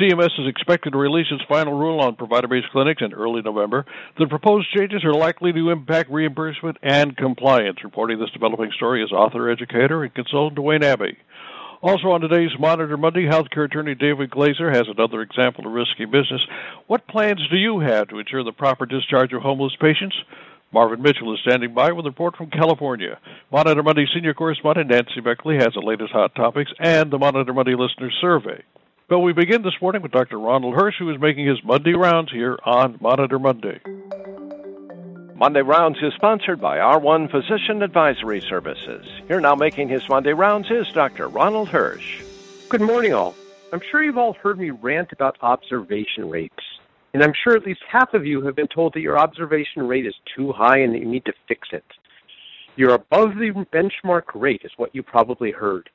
CMS is expected to release its final rule on provider based clinics in early November. The proposed changes are likely to impact reimbursement and compliance. Reporting this developing story is author, educator, and consultant Duane Abbey. Also on today's Monitor Monday, healthcare attorney David Glazer has another example of risky business. What plans do you have to ensure the proper discharge of homeless patients? Marvin Mitchell is standing by with a report from California. Monitor Monday senior correspondent Nancy Beckley has the latest hot topics and the Monitor Monday listener survey. But we begin this morning with Dr. Ronald Hirsch, who is making his Monday rounds here on Monitor Monday. Monday Rounds is sponsored by R1 Physician Advisory Services. Here now making his Monday rounds is Dr. Ronald Hirsch. Good morning, all. I'm sure you've all heard me rant about observation rates. And I'm sure at least half of you have been told that your observation rate is too high and that you need to fix it. You're above the benchmark rate, is what you probably heard.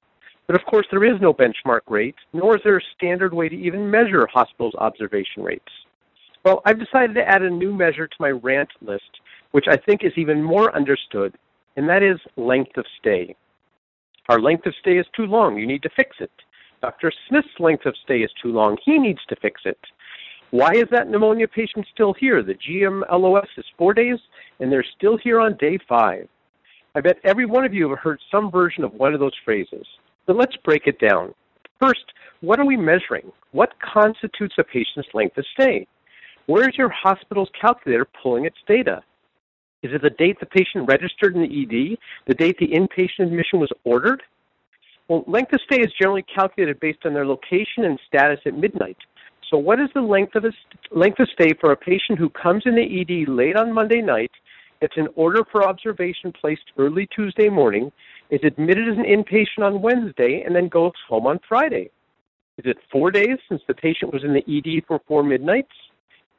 But of course, there is no benchmark rate, nor is there a standard way to even measure hospitals' observation rates. Well, I've decided to add a new measure to my rant list, which I think is even more understood, and that is length of stay. Our length of stay is too long. You need to fix it. Dr. Smith's length of stay is too long. He needs to fix it. Why is that pneumonia patient still here? The GMLOS is four days, and they're still here on day five. I bet every one of you have heard some version of one of those phrases. But let's break it down. First, what are we measuring? What constitutes a patient's length of stay? Where is your hospital's calculator pulling its data? Is it the date the patient registered in the ED? The date the inpatient admission was ordered? Well, length of stay is generally calculated based on their location and status at midnight. So, what is the length of, a, length of stay for a patient who comes in the ED late on Monday night, gets an order for observation placed early Tuesday morning, is admitted as an inpatient on Wednesday and then goes home on Friday? Is it four days since the patient was in the ED for four midnights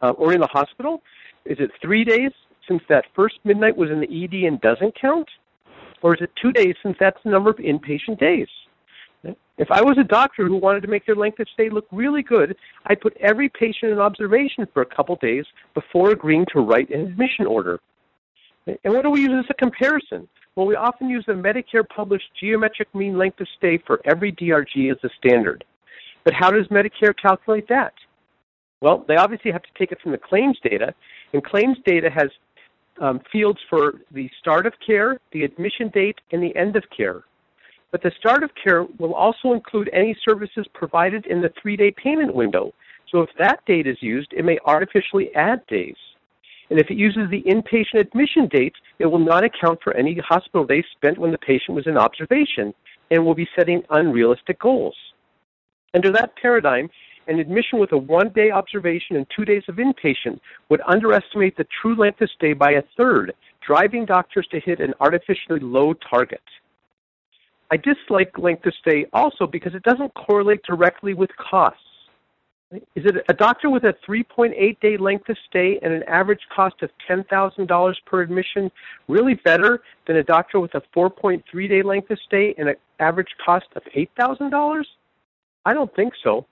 uh, or in the hospital? Is it three days since that first midnight was in the ED and doesn't count? Or is it two days since that's the number of inpatient days? If I was a doctor who wanted to make their length of stay look really good, I'd put every patient in observation for a couple days before agreeing to write an admission order. And what do we use as a comparison? Well, we often use the Medicare published geometric mean length of stay for every DRG as a standard. But how does Medicare calculate that? Well, they obviously have to take it from the claims data, and claims data has um, fields for the start of care, the admission date, and the end of care. But the start of care will also include any services provided in the three day payment window. So if that date is used, it may artificially add days. And if it uses the inpatient admission date, it will not account for any hospital days spent when the patient was in observation and will be setting unrealistic goals. Under that paradigm, an admission with a one day observation and two days of inpatient would underestimate the true length of stay by a third, driving doctors to hit an artificially low target. I dislike length of stay also because it doesn't correlate directly with costs. Is it a doctor with a 3.8 day length of stay and an average cost of $10,000 per admission really better than a doctor with a 4.3 day length of stay and an average cost of $8,000? I don't think so.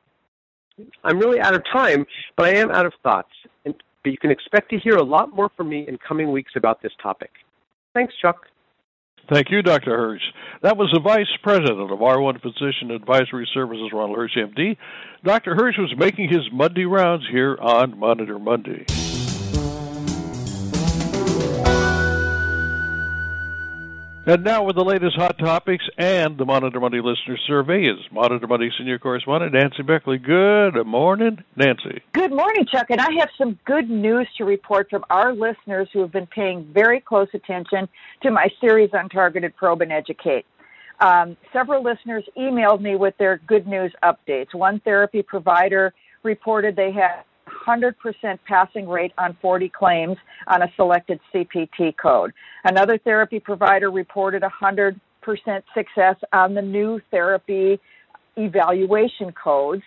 I'm really out of time, but I am out of thoughts. And, but you can expect to hear a lot more from me in coming weeks about this topic. Thanks, Chuck. Thank you, Dr. Hirsch. That was the Vice President of R1 Physician Advisory Services, Ronald Hirsch, MD. Dr. Hirsch was making his Monday rounds here on Monitor Monday. And now with the latest hot topics and the Monitor Monday listener survey is Monitor Monday senior correspondent Nancy Beckley. Good morning, Nancy. Good morning, Chuck. And I have some good news to report from our listeners who have been paying very close attention to my series on targeted probe and educate. Um, several listeners emailed me with their good news updates. One therapy provider reported they had 100% passing rate on 40 claims on a selected CPT code. Another therapy provider reported 100% success on the new therapy evaluation codes.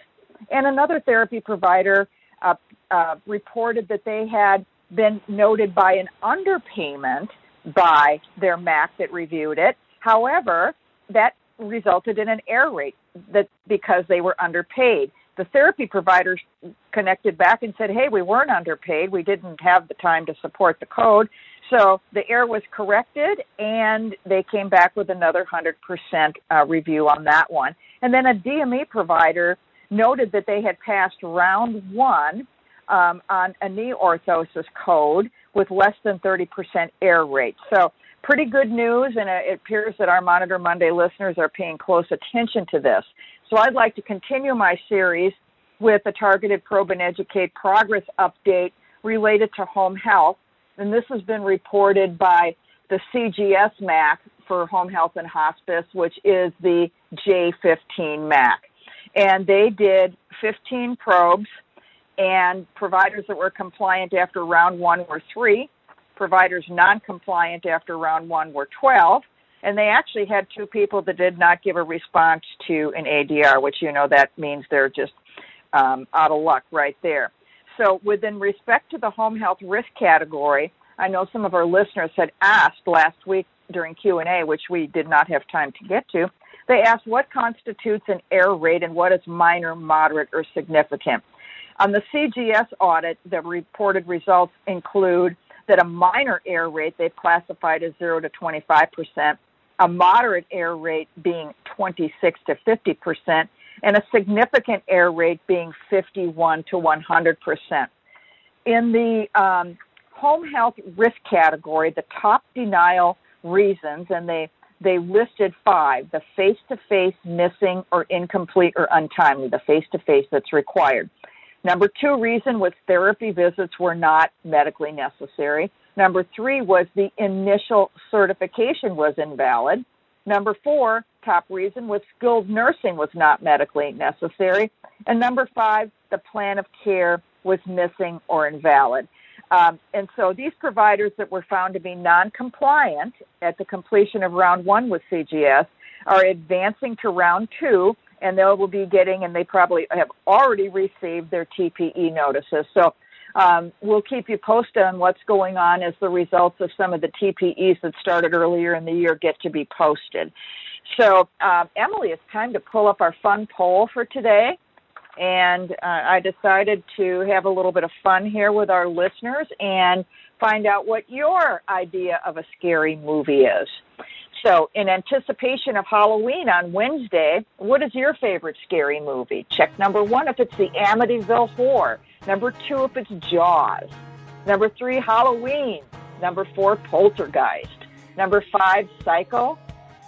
And another therapy provider uh, uh, reported that they had been noted by an underpayment by their MAC that reviewed it. However, that resulted in an error rate that because they were underpaid. The therapy providers connected back and said, "Hey, we weren't underpaid. We didn't have the time to support the code." So the error was corrected, and they came back with another 100% uh, review on that one. And then a DME provider noted that they had passed round one um, on a knee orthosis code with less than 30% error rate. So pretty good news, and it appears that our Monitor Monday listeners are paying close attention to this. So I'd like to continue my series with a targeted probe and educate progress update related to home health. And this has been reported by the CGS MAC for home health and hospice, which is the J15 MAC. And they did 15 probes, and providers that were compliant after round one were three, providers non compliant after round one were 12, and they actually had two people that did not give a response to an ADR, which you know that means they're just um, out of luck right there. So, within respect to the home health risk category, I know some of our listeners had asked last week during Q&A, which we did not have time to get to. They asked what constitutes an error rate and what is minor, moderate, or significant. On the CGS audit, the reported results include that a minor error rate they've classified as 0 to 25 percent, a moderate error rate being 26 to 50 percent, and a significant error rate being 51 to 100 percent. In the um, home health risk category, the top denial reasons, and they they listed five: the face-to-face, missing, or incomplete or untimely, the face-to-face that's required. Number two reason was therapy visits were not medically necessary. Number three was the initial certification was invalid. Number four, top reason was skilled nursing was not medically necessary. And number five, the plan of care was missing or invalid. Um, and so these providers that were found to be non compliant at the completion of round one with CGS are advancing to round two and they will be getting, and they probably have already received their TPE notices. So um, we'll keep you posted on what's going on as the results of some of the TPEs that started earlier in the year get to be posted. So, um, Emily, it's time to pull up our fun poll for today. And uh, I decided to have a little bit of fun here with our listeners and find out what your idea of a scary movie is. So, in anticipation of Halloween on Wednesday, what is your favorite scary movie? Check number one if it's the Amityville Horror. Number two if it's Jaws. Number three, Halloween. Number four, Poltergeist. Number five, Psycho.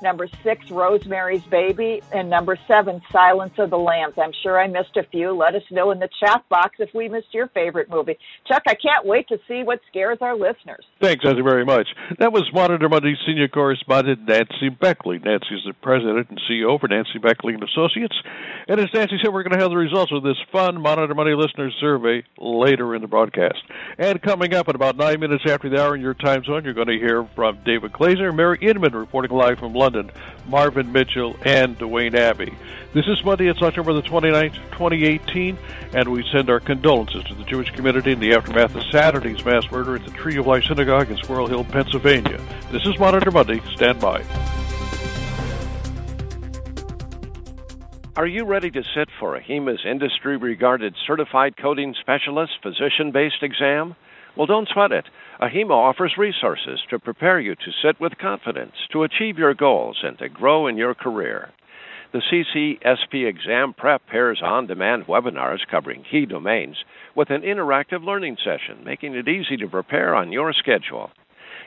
Number six, Rosemary's Baby. And number seven, Silence of the Lambs. I'm sure I missed a few. Let us know in the chat box if we missed your favorite movie. Chuck, I can't wait to see what scares our listeners. Thanks, Nancy, very much. That was Monitor Monday senior correspondent Nancy Beckley. Nancy is the president and CEO for Nancy Beckley and Associates. And as Nancy said, we're going to have the results of this fun Monitor Monday listener survey later in the broadcast. And coming up at about nine minutes after the hour in your time zone, you're going to hear from David Glazer, Mary Inman reporting live from London. London, Marvin Mitchell, and Duane Abbey. This is Monday, it's October the 29th, 2018, and we send our condolences to the Jewish community in the aftermath of Saturday's mass murder at the Tree of Life Synagogue in Squirrel Hill, Pennsylvania. This is Monitor Monday. Stand by. Are you ready to sit for AHIMA's industry regarded certified coding specialist physician based exam? Well, don't sweat it. AHIMA offers resources to prepare you to sit with confidence, to achieve your goals, and to grow in your career. The CCSP exam prep pairs on demand webinars covering key domains with an interactive learning session, making it easy to prepare on your schedule.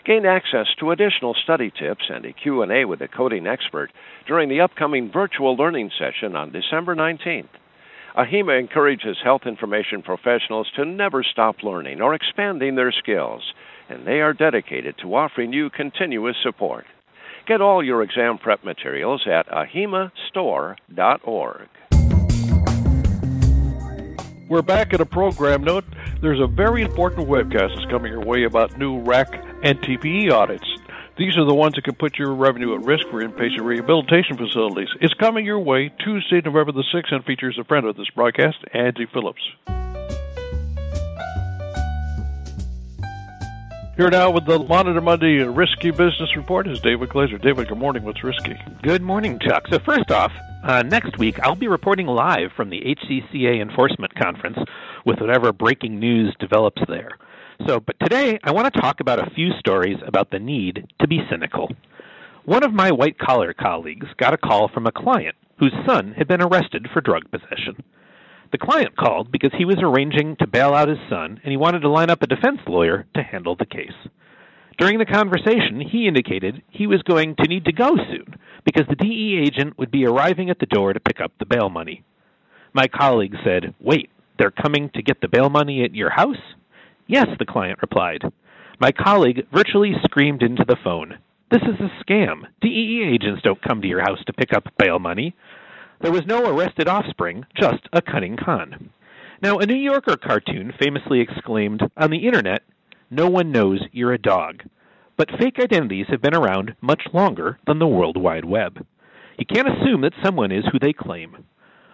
Gain access to additional study tips and a Q&A with a coding expert during the upcoming virtual learning session on December 19th. AHIMA encourages health information professionals to never stop learning or expanding their skills, and they are dedicated to offering you continuous support. Get all your exam prep materials at ahimastore.org. We're back at a program note. There's a very important webcast that's coming your way about new RAC and TPE audits. These are the ones that can put your revenue at risk for inpatient rehabilitation facilities. It's coming your way Tuesday, November the 6th, and features a friend of this broadcast, Angie Phillips. Here now with the Monitor Monday Risky Business Report is David Glazer. David, good morning. What's risky? Good morning, Chuck. So, first off, uh, next week I'll be reporting live from the HCCA Enforcement Conference with whatever breaking news develops there. So, but today I want to talk about a few stories about the need to be cynical. One of my white collar colleagues got a call from a client whose son had been arrested for drug possession. The client called because he was arranging to bail out his son and he wanted to line up a defense lawyer to handle the case. During the conversation, he indicated he was going to need to go soon because the DEA agent would be arriving at the door to pick up the bail money. My colleague said, Wait, they're coming to get the bail money at your house? Yes, the client replied. My colleague virtually screamed into the phone. This is a scam. DEA agents don't come to your house to pick up bail money. There was no arrested offspring, just a cunning con. Now, a New Yorker cartoon famously exclaimed, On the internet, no one knows you're a dog. But fake identities have been around much longer than the World Wide Web. You can't assume that someone is who they claim.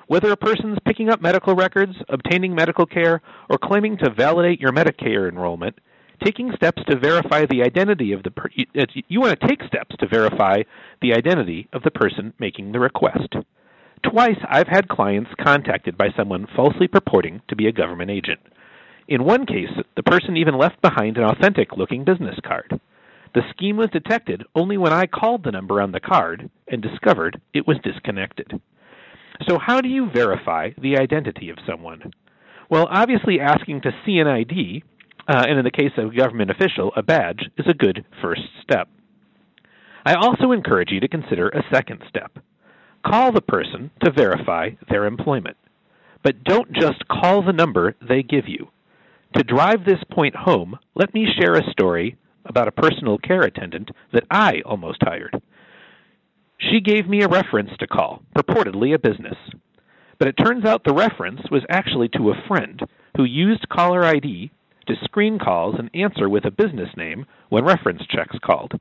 Whether a person's picking up medical records, obtaining medical care, or claiming to validate your Medicare enrollment, taking steps to verify the identity of the per- you want to take steps to verify the identity of the person making the request. Twice I've had clients contacted by someone falsely purporting to be a government agent. In one case, the person even left behind an authentic looking business card. The scheme was detected only when I called the number on the card and discovered it was disconnected. So, how do you verify the identity of someone? Well, obviously, asking to see an ID, uh, and in the case of a government official, a badge, is a good first step. I also encourage you to consider a second step Call the person to verify their employment. But don't just call the number they give you. To drive this point home, let me share a story about a personal care attendant that I almost hired. She gave me a reference to call, purportedly a business. But it turns out the reference was actually to a friend who used caller ID to screen calls and answer with a business name when reference checks called.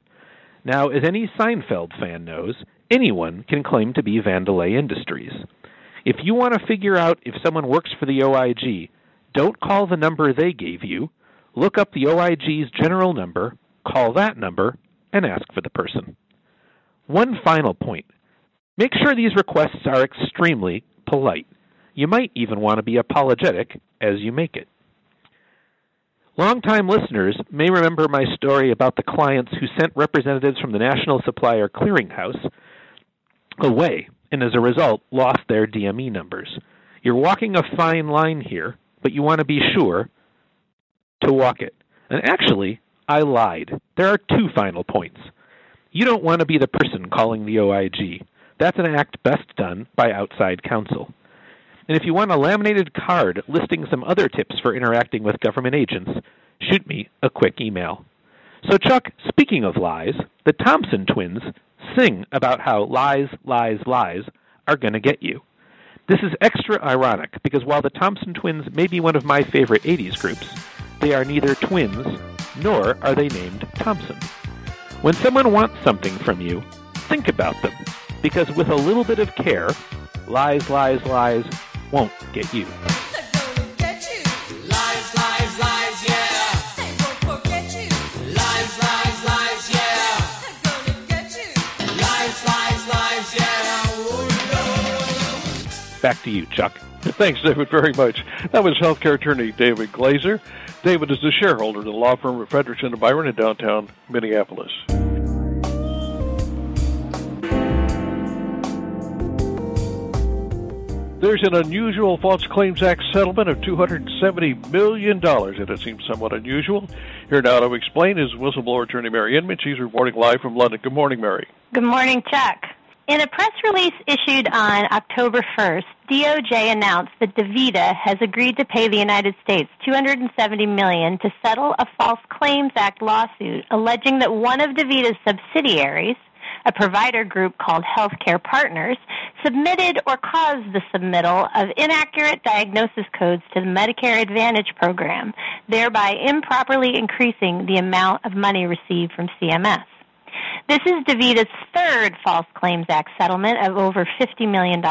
Now, as any Seinfeld fan knows, anyone can claim to be Vandelay Industries. If you want to figure out if someone works for the OIG, don't call the number they gave you. Look up the OIG's general number, call that number, and ask for the person. One final point make sure these requests are extremely polite. You might even want to be apologetic as you make it. Longtime listeners may remember my story about the clients who sent representatives from the National Supplier Clearinghouse away and as a result lost their DME numbers. You're walking a fine line here, but you want to be sure to walk it. And actually, I lied. There are two final points. You don't want to be the person calling the OIG. That's an act best done by outside counsel. And if you want a laminated card listing some other tips for interacting with government agents, shoot me a quick email. So, Chuck, speaking of lies, the Thompson twins sing about how lies, lies, lies are going to get you. This is extra ironic because while the Thompson twins may be one of my favorite 80s groups, they are neither twins nor are they named Thompson. When someone wants something from you, think about them because with a little bit of care, lies, lies, lies won't get you. Back to you, Chuck. Thanks, David, very much. That was healthcare attorney David Glazer. David is the shareholder of the law firm of Fredrikson and Byron in downtown Minneapolis. There's an unusual False Claims Act settlement of $270 million, and it seems somewhat unusual. Here now to explain is whistleblower attorney Mary Inman. She's reporting live from London. Good morning, Mary. Good morning, Chuck. In a press release issued on October 1st, DOJ announced that DaVita has agreed to pay the United States $270 million to settle a False Claims Act lawsuit alleging that one of DaVita's subsidiaries, a provider group called Healthcare Partners, submitted or caused the submittal of inaccurate diagnosis codes to the Medicare Advantage program, thereby improperly increasing the amount of money received from CMS. This is DaVita's third False Claims Act settlement of over $50 million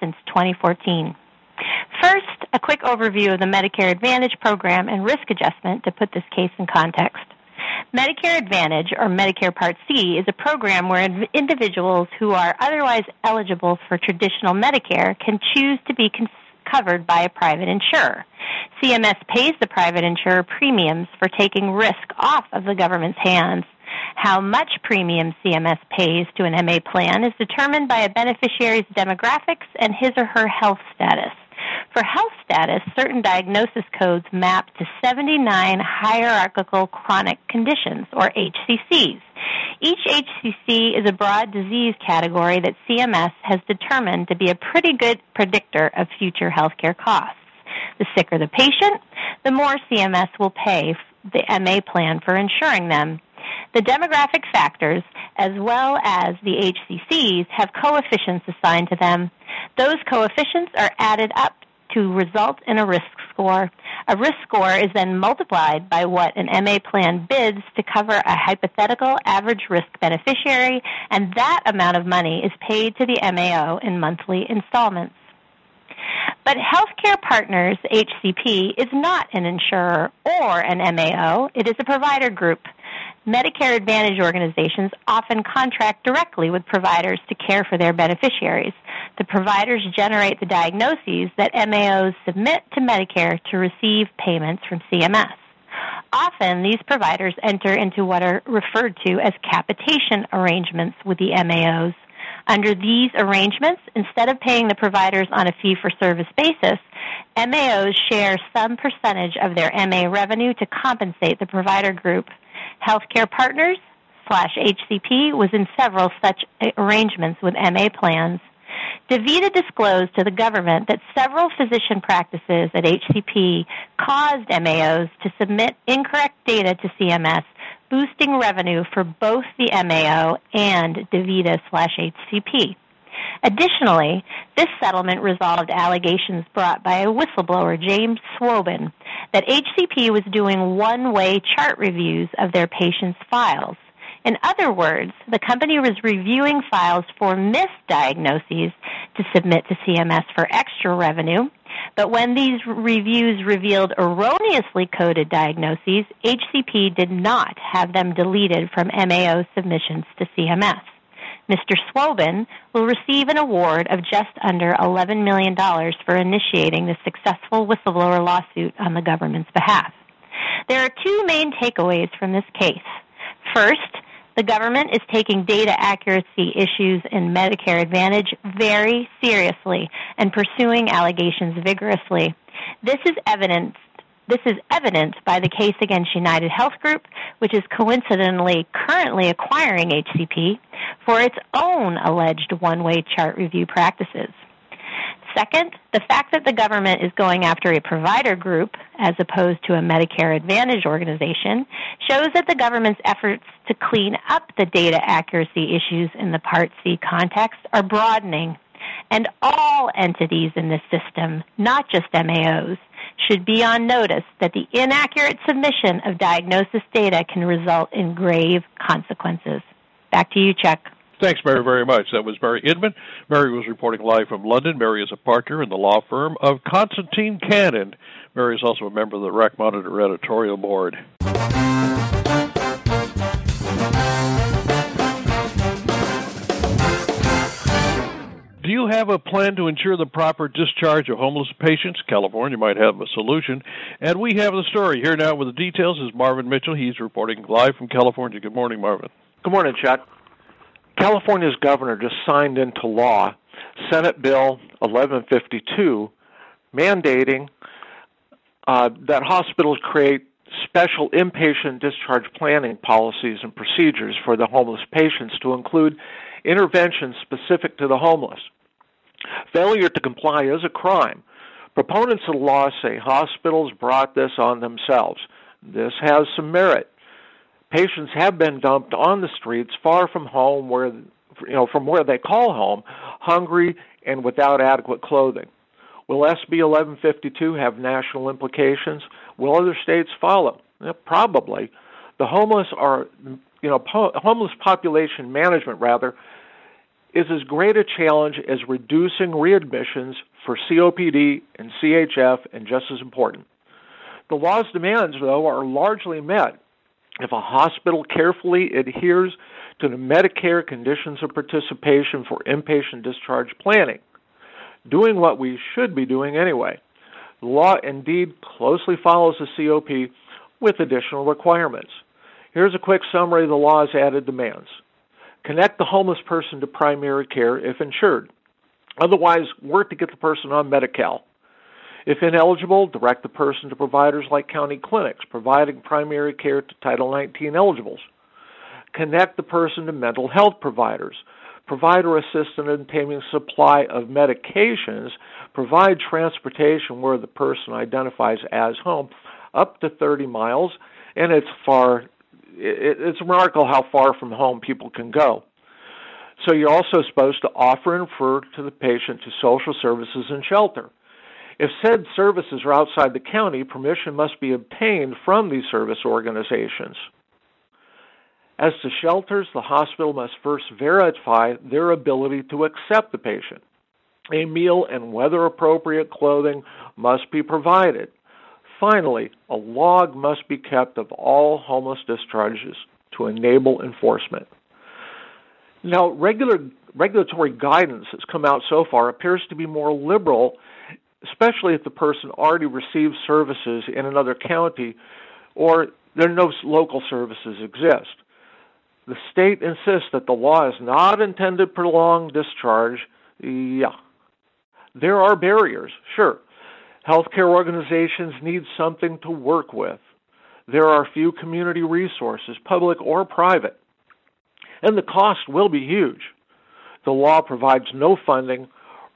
since 2014. First, a quick overview of the Medicare Advantage program and risk adjustment to put this case in context. Medicare Advantage, or Medicare Part C, is a program where individuals who are otherwise eligible for traditional Medicare can choose to be covered by a private insurer. CMS pays the private insurer premiums for taking risk off of the government's hands. How much premium CMS pays to an MA plan is determined by a beneficiary's demographics and his or her health status. For health status, certain diagnosis codes map to 79 hierarchical chronic conditions, or HCCs. Each HCC is a broad disease category that CMS has determined to be a pretty good predictor of future healthcare costs. The sicker the patient, the more CMS will pay the MA plan for insuring them. The demographic factors, as well as the HCCs, have coefficients assigned to them. Those coefficients are added up to result in a risk score. A risk score is then multiplied by what an MA plan bids to cover a hypothetical average risk beneficiary, and that amount of money is paid to the MAO in monthly installments. But Healthcare Partners, HCP, is not an insurer or an MAO. It is a provider group. Medicare Advantage organizations often contract directly with providers to care for their beneficiaries. The providers generate the diagnoses that MAOs submit to Medicare to receive payments from CMS. Often, these providers enter into what are referred to as capitation arrangements with the MAOs. Under these arrangements, instead of paying the providers on a fee for service basis, MAOs share some percentage of their MA revenue to compensate the provider group. Healthcare Partners slash HCP was in several such arrangements with MA plans. DaVita disclosed to the government that several physician practices at HCP caused MAOs to submit incorrect data to CMS, boosting revenue for both the MAO and DaVita slash HCP. Additionally, this settlement resolved allegations brought by a whistleblower, James Swoben, that HCP was doing one way chart reviews of their patients' files. In other words, the company was reviewing files for misdiagnoses to submit to CMS for extra revenue, but when these reviews revealed erroneously coded diagnoses, HCP did not have them deleted from MAO submissions to CMS. Mr. Swoben will receive an award of just under $11 million for initiating the successful whistleblower lawsuit on the government's behalf. There are two main takeaways from this case. First, the government is taking data accuracy issues in Medicare Advantage very seriously and pursuing allegations vigorously. This is evidence this is evidenced by the case against United Health Group, which is coincidentally currently acquiring HCP for its own alleged one way chart review practices. Second, the fact that the government is going after a provider group as opposed to a Medicare Advantage organization shows that the government's efforts to clean up the data accuracy issues in the Part C context are broadening, and all entities in this system, not just MAOs, should be on notice that the inaccurate submission of diagnosis data can result in grave consequences. Back to you, Chuck. Thanks, Mary, very much. That was Mary Inman. Mary was reporting live from London. Mary is a partner in the law firm of Constantine Cannon. Mary is also a member of the RAC Monitor editorial board. Do you have a plan to ensure the proper discharge of homeless patients? California might have a solution. And we have the story. Here now with the details is Marvin Mitchell. He's reporting live from California. Good morning, Marvin. Good morning, Chuck. California's governor just signed into law Senate Bill 1152 mandating uh, that hospitals create special inpatient discharge planning policies and procedures for the homeless patients to include interventions specific to the homeless. Failure to comply is a crime. Proponents of the law say hospitals brought this on themselves. This has some merit. Patients have been dumped on the streets far from home where you know, from where they call home, hungry and without adequate clothing. Will SB 1152 have national implications? Will other states follow? Yeah, probably. The homeless are, you know, po- homeless population management rather is as great a challenge as reducing readmissions for COPD and CHF, and just as important. The law's demands, though, are largely met if a hospital carefully adheres to the Medicare conditions of participation for inpatient discharge planning, doing what we should be doing anyway. The law indeed closely follows the COP with additional requirements. Here's a quick summary of the law's added demands. Connect the homeless person to primary care if insured. Otherwise, work to get the person on Medi-Cal. If ineligible, direct the person to providers like county clinics providing primary care to Title 19 eligibles. Connect the person to mental health providers. Provide or assist in obtaining supply of medications. Provide transportation where the person identifies as home up to 30 miles, and it's far. It's remarkable how far from home people can go. So you're also supposed to offer and refer to the patient to social services and shelter. If said services are outside the county, permission must be obtained from these service organizations. As to shelters, the hospital must first verify their ability to accept the patient. A meal and weather appropriate clothing must be provided. Finally, a log must be kept of all homeless discharges to enable enforcement. Now, regular regulatory guidance that's come out so far appears to be more liberal especially if the person already receives services in another county or there no local services exist. The state insists that the law is not intended to prolong discharge. Yeah. There are barriers, sure. Healthcare organizations need something to work with. There are few community resources, public or private. And the cost will be huge. The law provides no funding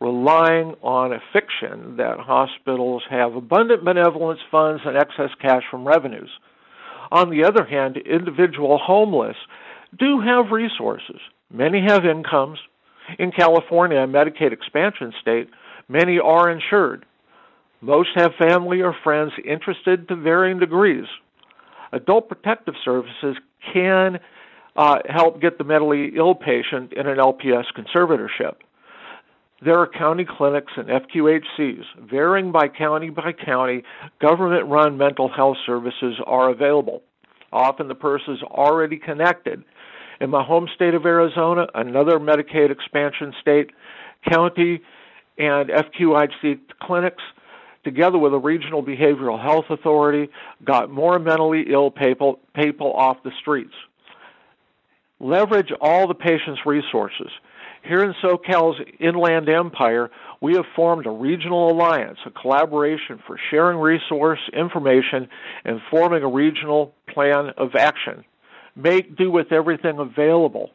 relying on a fiction that hospitals have abundant benevolence funds and excess cash from revenues. On the other hand, individual homeless do have resources. Many have incomes. In California, a Medicaid expansion state, many are insured. Most have family or friends interested to varying degrees. Adult protective services can uh, help get the mentally ill patient in an LPS conservatorship. There are county clinics and FQHCs. Varying by county by county, government run mental health services are available. Often the person is already connected. In my home state of Arizona, another Medicaid expansion state, county and FQHC clinics, together with a regional behavioral health authority, got more mentally ill people, people off the streets. Leverage all the patient's resources. Here in SoCal's Inland Empire, we have formed a regional alliance, a collaboration for sharing resource information and forming a regional plan of action. Make do with everything available.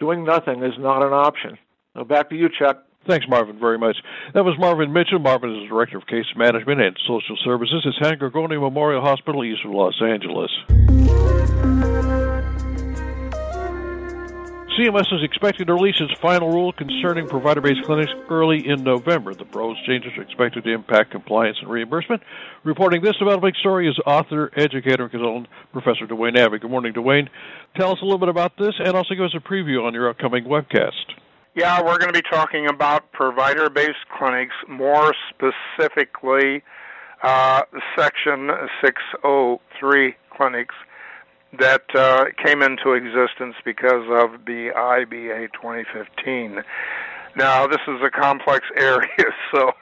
Doing nothing is not an option. Now back to you, Chuck. Thanks, Marvin, very much. That was Marvin Mitchell. Marvin is Director of Case Management and Social Services at San Gorgonio Memorial Hospital east of Los Angeles. CMS is expected to release its final rule concerning provider based clinics early in November. The proposed changes are expected to impact compliance and reimbursement. Reporting this developing story is author, educator, and consultant Professor Duane Abbey. Good morning, Duane. Tell us a little bit about this and also give us a preview on your upcoming webcast. Yeah, we're going to be talking about provider based clinics, more specifically, uh, Section 603 clinics that uh, came into existence because of the BBA 2015. Now, this is a complex area, so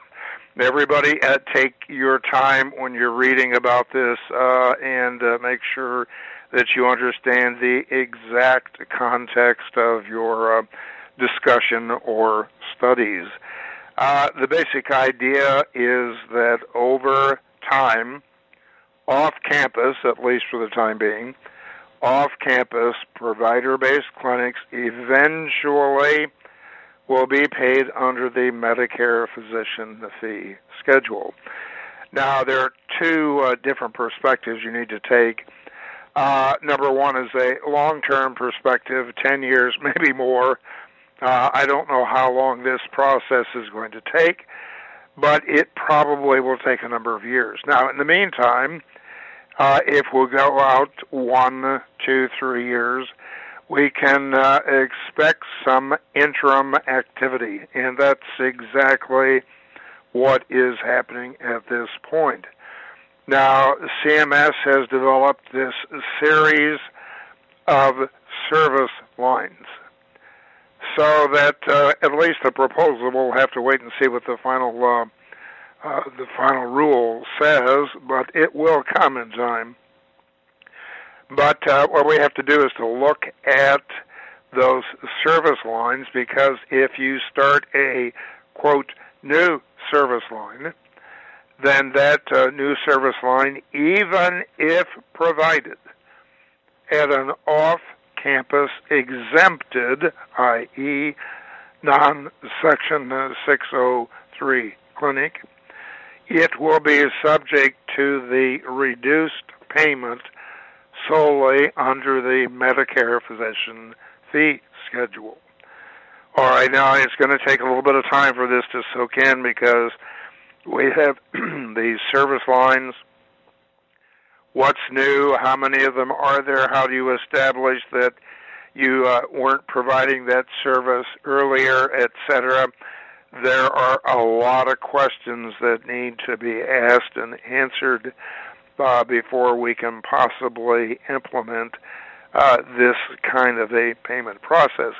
everybody uh, take your time when you're reading about this uh, and uh, make sure that you understand the exact context of your uh, discussion or studies. Uh, the basic idea is that over time, off campus, at least for the time being, off campus provider based clinics eventually will be paid under the Medicare physician fee schedule. Now, there are two uh, different perspectives you need to take. Uh, number one is a long-term perspective, 10 years, maybe more. Uh, I don't know how long this process is going to take, but it probably will take a number of years. Now, in the meantime, uh, if we go out one, two, three years, we can uh, expect some interim activity, and that's exactly what is happening at this point. Now, CMS has developed this series of service lines so that uh, at least the proposal we'll have to wait and see what the final uh, uh, the final rule says, but it will come in time. But uh, what we have to do is to look at those service lines because if you start a quote new service line, then that uh, new service line, even if provided at an off campus exempted, i.e., non section 603 clinic, it will be subject to the reduced payment solely under the Medicare physician fee schedule. All right, now it's going to take a little bit of time for this to soak in because we have these service lines. What's new? How many of them are there? How do you establish that you uh, weren't providing that service earlier, etc.? There are a lot of questions that need to be asked and answered uh, before we can possibly implement uh, this kind of a payment process.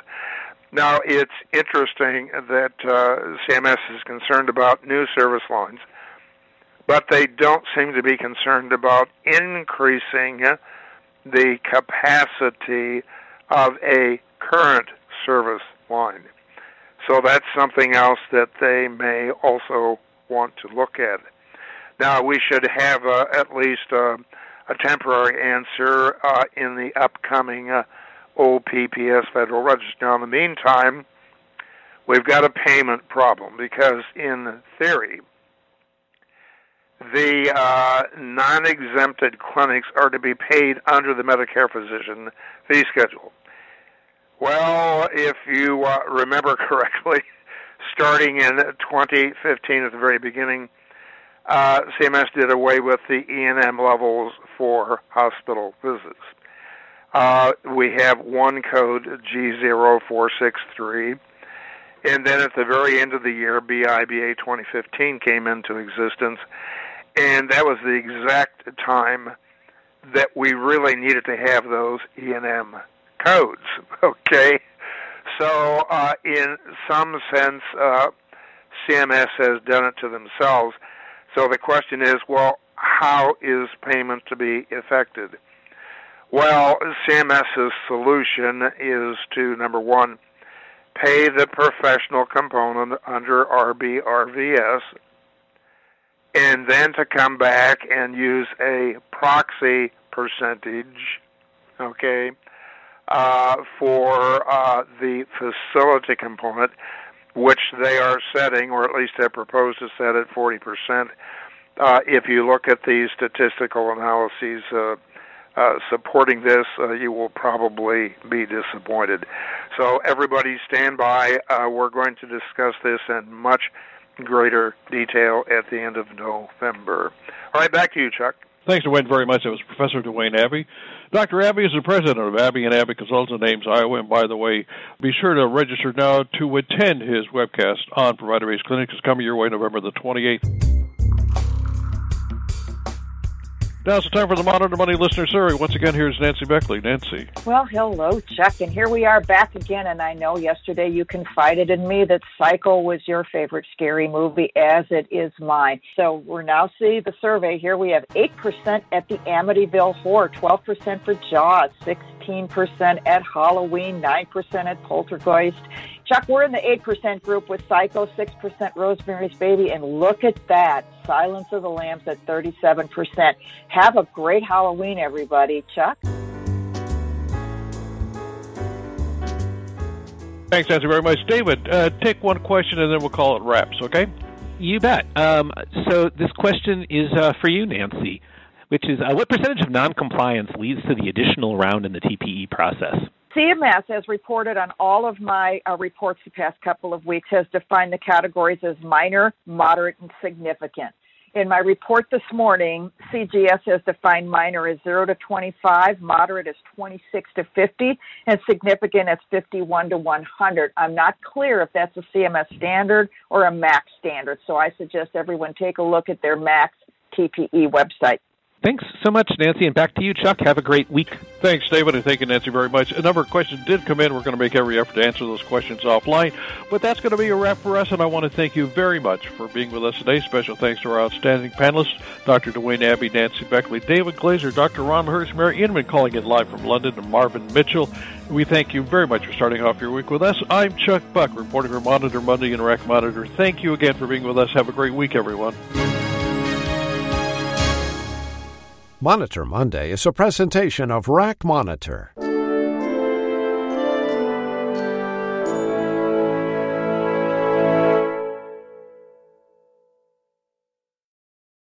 Now, it's interesting that uh, CMS is concerned about new service lines, but they don't seem to be concerned about increasing the capacity of a current service line. So that's something else that they may also want to look at. Now, we should have uh, at least uh, a temporary answer uh, in the upcoming uh, OPPS Federal Register. Now, in the meantime, we've got a payment problem because, in theory, the uh, non exempted clinics are to be paid under the Medicare physician fee schedule. Well, if you uh, remember correctly, starting in 2015 at the very beginning, uh, CMS did away with the E&M levels for hospital visits. Uh, we have one code, G0463, and then at the very end of the year, BBA 2015 came into existence, and that was the exact time that we really needed to have those E&M codes. Okay, so uh, in some sense, uh, CMS has done it to themselves. So the question is, well, how is payment to be effected? Well, CMS's solution is to number one, pay the professional component under RBRVS, and then to come back and use a proxy percentage, okay, uh, for uh, the facility component, which they are setting, or at least have proposed to set at 40%. Uh, if you look at the statistical analyses uh, uh, supporting this, uh, you will probably be disappointed. So, everybody stand by. We're going to discuss this in much greater detail at the end of November. All right, back to you, Chuck. Thanks, Duane, very much. That was Professor Duane Abbey. Dr. Abbey is the president of Abbey and Abbey Consultants Names Iowa. And by the way, be sure to register now to attend his webcast on Provider Based Clinics. It's coming your way November the 28th. Now it's time for the Monitor Monday Listener Survey. Once again, here's Nancy Beckley. Nancy. Well, hello, Chuck. And here we are back again. And I know yesterday you confided in me that Psycho was your favorite scary movie, as it is mine. So we're now seeing the survey here. We have 8% at the Amityville Horror, 12% for Jaws, 16% at Halloween, 9% at Poltergeist, Chuck, we're in the 8% group with Psycho, 6% Rosemary's Baby, and look at that. Silence of the Lambs at 37%. Have a great Halloween, everybody. Chuck? Thanks, Nancy, very much. David, uh, take one question and then we'll call it wraps, okay? You bet. Um, so this question is uh, for you, Nancy. Which is uh, what percentage of noncompliance leads to the additional round in the TPE process? CMS, as reported on all of my uh, reports the past couple of weeks, has defined the categories as minor, moderate, and significant. In my report this morning, CGS has defined minor as 0 to 25, moderate as 26 to 50, and significant as 51 to 100. I'm not clear if that's a CMS standard or a MAC standard, so I suggest everyone take a look at their MAC TPE website. Thanks so much, Nancy, and back to you, Chuck. Have a great week. Thanks, David, and thank you, Nancy, very much. A number of questions did come in. We're going to make every effort to answer those questions offline. But that's going to be a wrap for us, and I want to thank you very much for being with us today. Special thanks to our outstanding panelists, Dr. Duane Abbey, Nancy Beckley, David Glazer, Dr. Ron Hurst, Mary Inman calling in live from London, and Marvin Mitchell. We thank you very much for starting off your week with us. I'm Chuck Buck, reporting for Monitor Monday and RAC Monitor. Thank you again for being with us. Have a great week, everyone. Monitor Monday is a presentation of RAC Monitor.